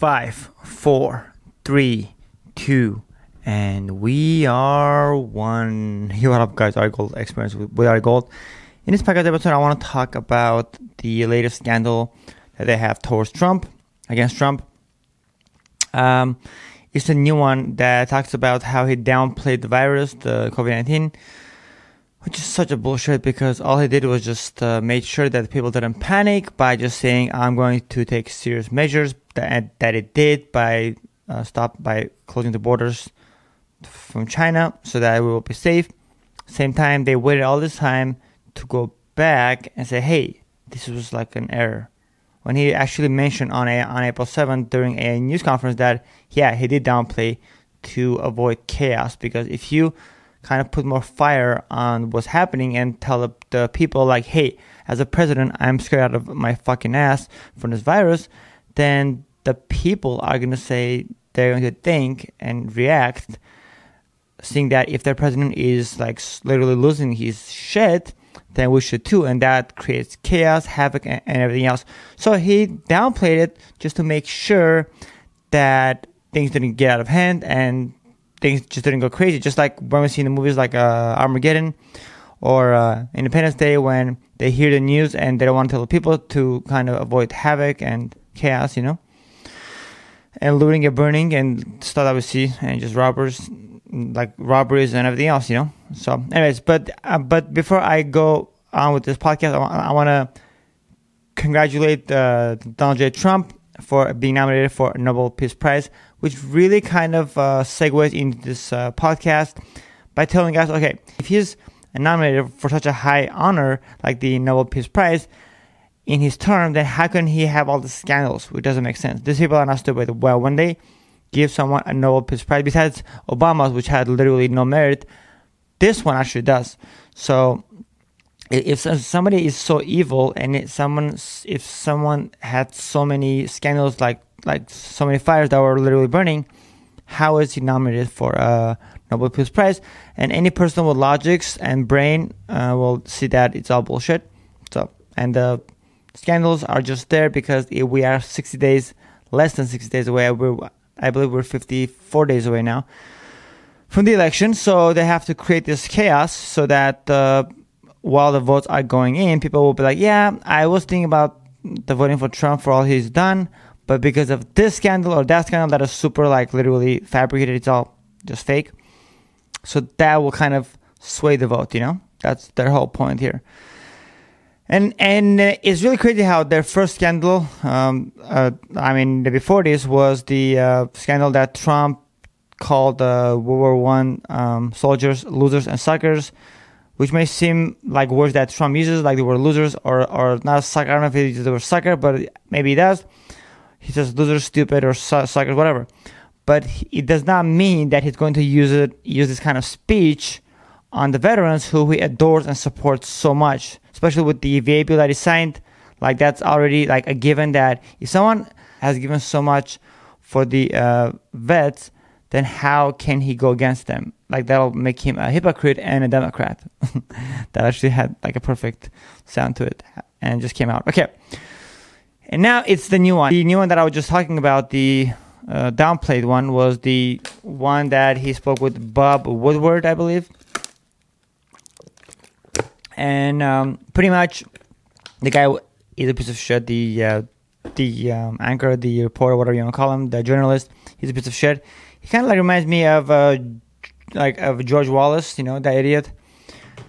Five, four, three, two, and we are one. Hey, what up, guys? Ari Gold experience with, with Ari Gold. In this podcast episode, I want to talk about the latest scandal that they have towards Trump, against Trump. Um, it's a new one that talks about how he downplayed the virus, the COVID 19, which is such a bullshit because all he did was just uh, made sure that people didn't panic by just saying, I'm going to take serious measures that, that it did by uh, stop by closing the borders from China so that we will be safe. Same time, they waited all this time to go back and say, hey, this was like an error when he actually mentioned on a, on April 7th during a news conference that yeah he did downplay to avoid chaos because if you kind of put more fire on what's happening and tell the, the people like hey as a president I'm scared out of my fucking ass from this virus then the people are going to say they're going to think and react seeing that if their president is like literally losing his shit then we should too. And that creates chaos, havoc, and, and everything else. So he downplayed it just to make sure that things didn't get out of hand and things just didn't go crazy. Just like when we see in the movies like uh, Armageddon or uh, Independence Day when they hear the news and they don't want to tell the people to kind of avoid havoc and chaos, you know? And looting and burning and stuff that we see and just robbers like robberies and everything else, you know. So, anyways, but uh, but before I go on with this podcast, I, I want to congratulate uh, Donald J. Trump for being nominated for Nobel Peace Prize, which really kind of uh, segues into this uh, podcast by telling us, okay, if he's nominated for such a high honor like the Nobel Peace Prize in his term, then how can he have all the scandals? Which doesn't make sense. These people are not stupid. Well, when they give someone a Nobel Peace Prize besides Obama's, which had literally no merit. This one actually does. So if somebody is so evil and someone if someone had so many scandals like like so many fires that were literally burning, how is he nominated for a Nobel Peace Prize? And any person with logics and brain uh, will see that it's all bullshit. So and the scandals are just there because we are 60 days, less than 60 days away. We're I believe we're 54 days away now from the election. So they have to create this chaos so that uh, while the votes are going in, people will be like, yeah, I was thinking about the voting for Trump for all he's done, but because of this scandal or that scandal that is super like literally fabricated, it's all just fake. So that will kind of sway the vote, you know? That's their whole point here. And and uh, it's really crazy how their first scandal, um, uh, I mean, the before this was the uh, scandal that Trump called uh, World War One um, soldiers losers and suckers, which may seem like words that Trump uses, like they were losers or or not sucker. I don't know if he uses the word sucker, but maybe he does. He says losers, stupid, or su- suckers, whatever. But it does not mean that he's going to use it use this kind of speech on the veterans who he adores and supports so much especially with the VA bill that he signed. Like that's already like a given that if someone has given so much for the uh, vets, then how can he go against them? Like that'll make him a hypocrite and a Democrat. that actually had like a perfect sound to it and just came out. Okay. And now it's the new one. The new one that I was just talking about, the uh, downplayed one, was the one that he spoke with Bob Woodward, I believe and um, pretty much the guy is a piece of shit. The uh, the um, anchor, the reporter, whatever you want to call him, the journalist, he's a piece of shit. He kind of like reminds me of uh, like of George Wallace, you know, that idiot.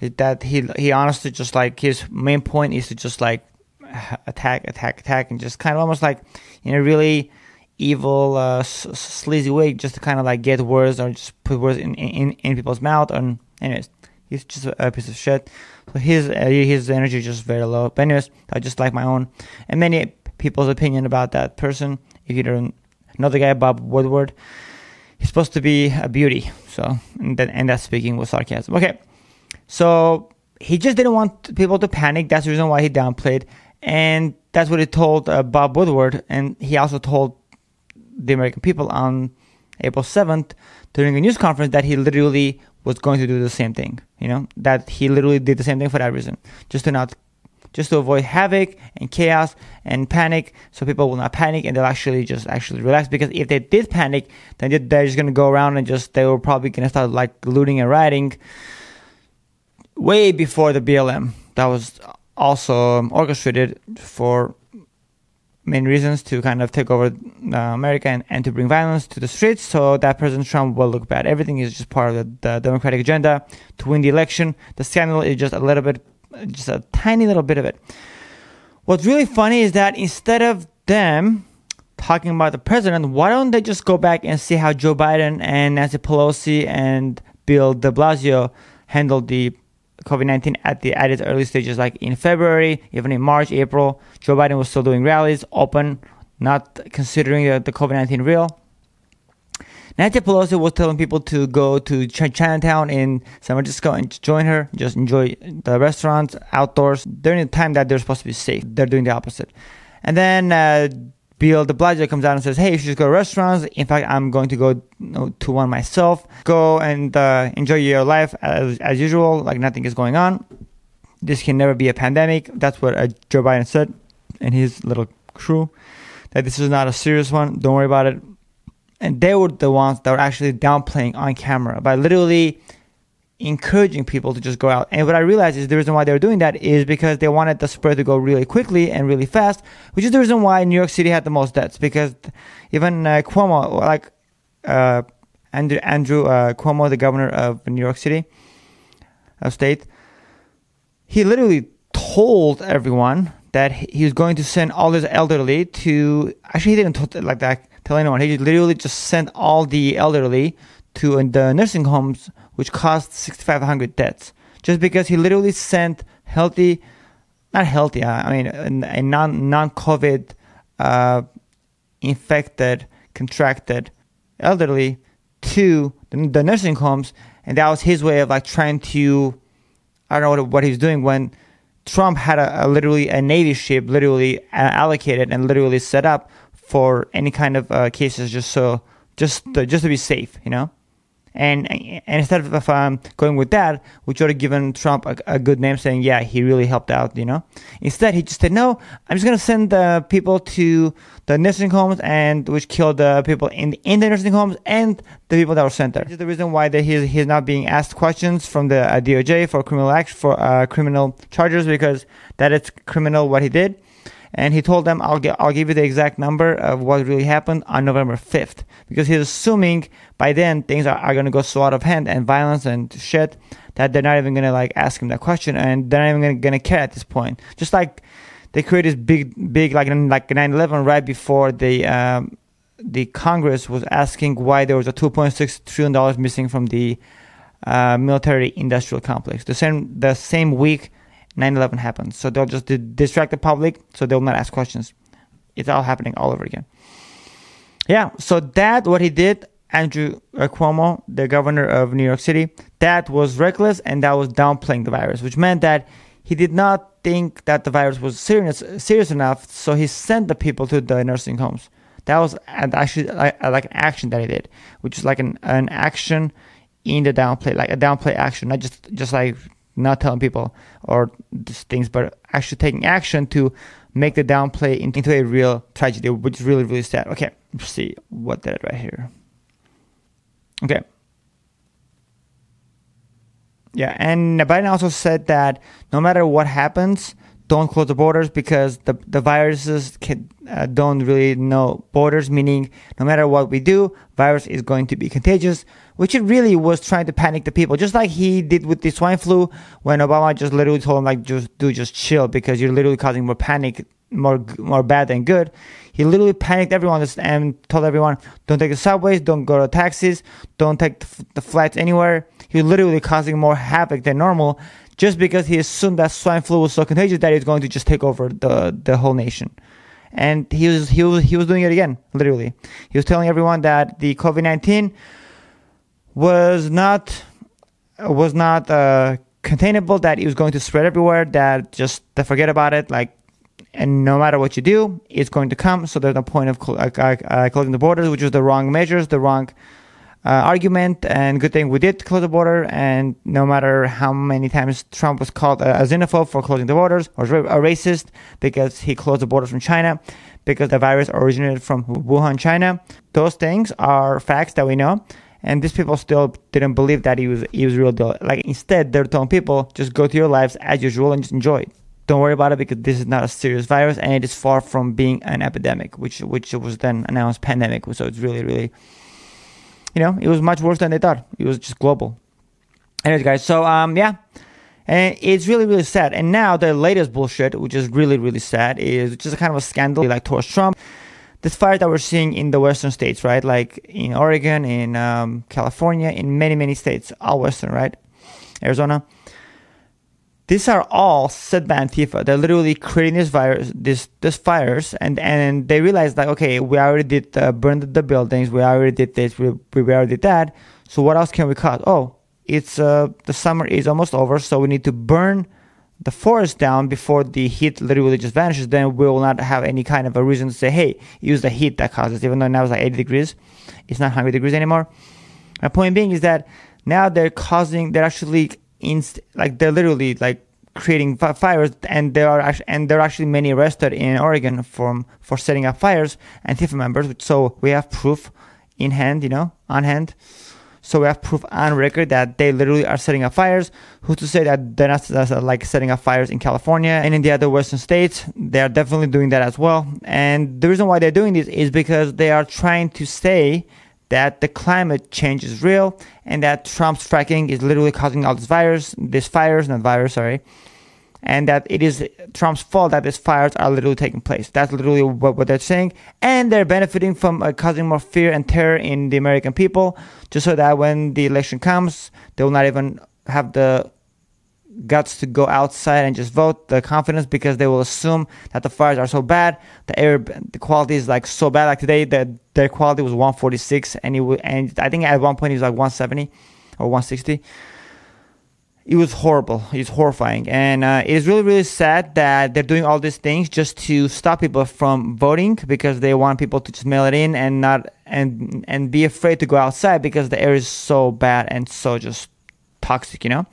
That he he honestly just like his main point is to just like attack, attack, attack, and just kind of almost like in a really evil, uh, s- sleazy way, just to kind of like get words or just put words in in, in people's mouth. And anyways, he's just a, piece of shit. So his uh, his energy is just very low. But anyways, I just like my own and many people's opinion about that person. If you don't know the guy, Bob Woodward, he's supposed to be a beauty. So and, that, and that's speaking with sarcasm. Okay, so he just didn't want people to panic. That's the reason why he downplayed, and that's what he told uh, Bob Woodward, and he also told the American people on April seventh during a news conference that he literally was going to do the same thing. You know that he literally did the same thing for that reason, just to not, just to avoid havoc and chaos and panic, so people will not panic and they'll actually just actually relax. Because if they did panic, then they're just gonna go around and just they were probably gonna start like looting and rioting way before the BLM. That was also orchestrated for main reasons to kind of take over uh, America and, and to bring violence to the streets so that President Trump will look bad. Everything is just part of the, the Democratic agenda to win the election. The scandal is just a little bit, just a tiny little bit of it. What's really funny is that instead of them talking about the president, why don't they just go back and see how Joe Biden and Nancy Pelosi and Bill de Blasio handled the COVID 19 at the at its early stages, like in February, even in March, April. Joe Biden was still doing rallies, open, not considering the, the COVID 19 real. Nancy Pelosi was telling people to go to Ch- Chinatown in San Francisco and join her, just enjoy the restaurants outdoors during the time that they're supposed to be safe. They're doing the opposite. And then uh, Bill de Blasio comes out and says, "Hey, you should go to restaurants. In fact, I'm going to go you know, to one myself. Go and uh, enjoy your life as, as usual, like nothing is going on. This can never be a pandemic." That's what uh, Joe Biden said and his little crew. That this is not a serious one. Don't worry about it. And they were the ones that were actually downplaying on camera by literally encouraging people to just go out. And what I realized is the reason why they were doing that is because they wanted the spread to go really quickly and really fast, which is the reason why New York City had the most deaths. Because even uh, Cuomo, like uh, Andrew, Andrew uh, Cuomo, the governor of New York City, of state, he literally told everyone that he was going to send all his elderly to. Actually, he didn't t- like that tell anyone. He literally just sent all the elderly to the nursing homes which caused 6,500 deaths. Just because he literally sent healthy, not healthy, uh, I mean, a non non COVID uh, infected, contracted elderly to the, the, nursing homes, and that was his way of like trying to, I don't know what, what he was doing when Trump had a, a literally a navy ship literally uh, allocated and literally set up for any kind of uh, cases, just so just to, just to be safe, you know. And, and instead of um, going with that, we should have given Trump a, a, good name, saying, "Yeah, he really helped out." You know. Instead, he just said, "No, I'm just gonna send the people to the nursing homes, and which killed the people in the, in the nursing homes and the people that were sent there." This is the reason why that he's he's not being asked questions from the uh, DOJ for criminal action for uh, criminal charges because that is criminal what he did and he told them, "I'll get, I'll give you the exact number of what really happened on November 5th," because he's assuming by then things are, are going to go so out of hand and violence and shit that they're not even going to like ask him that question, and they're not even going to care at this point. Just like they created this big, big like like 9/11 right before the um, the Congress was asking why there was a 2.6 trillion dollars missing from the uh, military industrial complex. The same the same week 9/11 happened. So they'll just distract the public, so they'll not ask questions. It's all happening all over again. Yeah, so that what he did, Andrew Cuomo, the governor of New York City, that was reckless and that was downplaying the virus, which meant that he did not think that the virus was serious serious enough, so he sent the people to the nursing homes. That was actually like an action that he did, which is like an, an action in the downplay, like a downplay action, not just just like not telling people or things, but actually taking action to make the downplay into a real tragedy, which is really, really sad. Okay, let's see what that right here. Okay. Yeah, and Biden also said that no matter what happens, don't close the borders because the the viruses can, uh, don't really know borders. Meaning, no matter what we do, virus is going to be contagious. Which it really was trying to panic the people, just like he did with the swine flu when Obama just literally told him like, just do just chill because you're literally causing more panic, more more bad than good. He literally panicked everyone and told everyone, don't take the subways, don't go to taxis, don't take the, the flights anywhere. He was literally causing more havoc than normal just because he assumed that swine flu was so contagious that it's going to just take over the, the whole nation. And he was, he was, he was doing it again, literally. He was telling everyone that the COVID-19 was not, was not, uh, containable, that it was going to spread everywhere, that just to forget about it, like, and no matter what you do, it's going to come. So there's no point of uh, uh, closing the borders, which is the wrong measures, the wrong Uh, argument and good thing we did close the border. And no matter how many times Trump was called a, xenophobe for closing the borders or a racist because he closed the borders from China because the virus originated from Wuhan, China. Those things are facts that we know. And these people still didn't believe that he was he was real deal. Like instead, they're telling people just go to your lives as usual and just enjoy it. Don't worry about it because this is not a serious virus and it is far from being an epidemic, which which was then announced pandemic. So it's really really you know, it was much worse than they thought. It was just global. Anyways, guys, so um, yeah, and it's really really sad. And now the latest bullshit, which is really really sad, is just kind of a scandal like towards Trump. This fire that we're seeing in the western states, right? Like in Oregon, in um, California, in many many states, all western, right? Arizona these are all set by Antifa. They're literally creating this virus, this this fires, and and they realize like, okay, we already did uh, burn the, the, buildings, we already did this, we, we already did that. So what else can we cut? Oh, it's uh, the summer is almost over, so we need to burn the forest down before the heat literally just vanishes. Then we will not have any kind of a reason to say, hey, use the heat that causes. Even though now it's like 80 degrees, it's not 100 degrees anymore. My point being is that now they're causing, they're actually inst- like they're literally like creating fires and there are actually, and there are actually many arrested in Oregon from for setting up fires Antifa members so we have proof in hand you know on hand. So we have proof on record that they literally are setting up fires. Who's to say that they're not like setting up fires in California and in the other western states? They are definitely doing that as well. And the reason why they're doing this is because they are trying to say that the climate change is real and that Trump's fracking is literally causing all this virus, this fires, not virus, sorry, and that it is Trump's fault that these fires are literally taking place. That's literally what, what they're saying, and they're benefiting from uh, causing more fear and terror in the American people, just so that when the election comes, they will not even have the guts to go outside and just vote the confidence because they will assume that the fires are so bad the air the quality is like so bad. Like today the their quality was 146 and it w- and I think at one point it was like 170 or 160 it was horrible. It's horrifying. And uh, it is really really sad that they're doing all these things just to stop people from voting because they want people to just mail it in and not and and be afraid to go outside because the air is so bad and so just toxic you know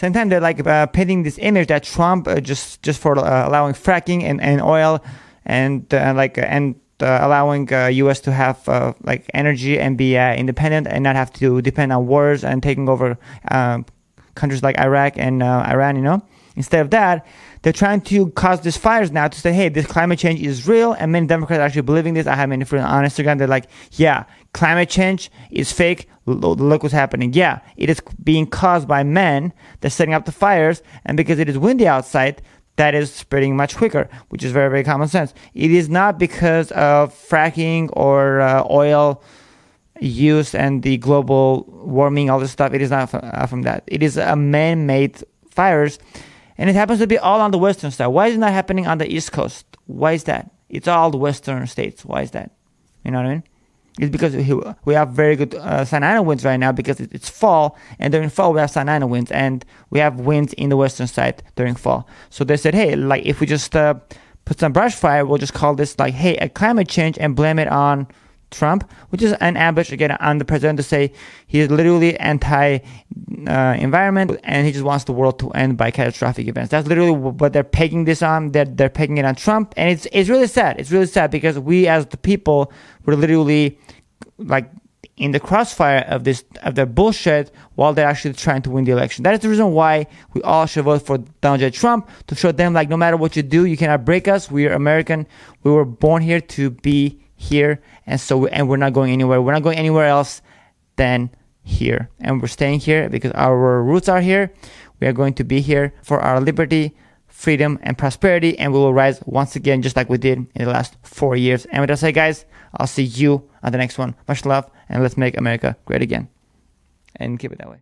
sometimes they're like uh, painting this image that Trump uh, just just for uh, allowing fracking and, and oil and uh, like uh, and uh, allowing U.S. to have like energy and be independent and not have to depend on wars and taking over um, countries like Iraq and Iran. You know, instead of that, they're trying to cause these fires now to say, hey, this climate change is real, and many Democrats are actually believing this. I have many friends on Instagram. They're like, yeah, climate change is fake. Look what's happening. Yeah, it is being caused by men. They're setting up the fires, and because it is windy outside, that is spreading much quicker, which is very, very common sense. It is not because of fracking or uh, oil use and the global warming, all this stuff. It is not from, uh, from that. It is a man-made fires and it happens to be all on the western side. Why is it not happening on the east coast? Why is that? It's all the western states. Why is that? You know what I mean? It's because we have very good uh, Santa Ana winds right now because it's fall, and during fall we have Santa Ana winds, and we have winds in the western side during fall. So they said, hey, like if we just uh, put some brush fire, we'll just call this like, hey, a climate change, and blame it on Trump, which is an ambush again on the president to say he is literally anti-environment uh, and he just wants the world to end by catastrophic events. That's literally what they're pegging this on. They're they're pegging it on Trump, and it's it's really sad. It's really sad because we as the people were literally like in the crossfire of this of their bullshit while they're actually trying to win the election. That is the reason why we all should vote for Donald J. Trump to show them like no matter what you do, you cannot break us. We are American. We were born here to be here and so and we're not going anywhere. We're not going anywhere else than here. And we're staying here because our roots are here. We are going to be here for our liberty freedom and prosperity and we will rise once again just like we did in the last four years. And with that said guys i'll see you on the next one. Much love and let's make america great again. And keep it that way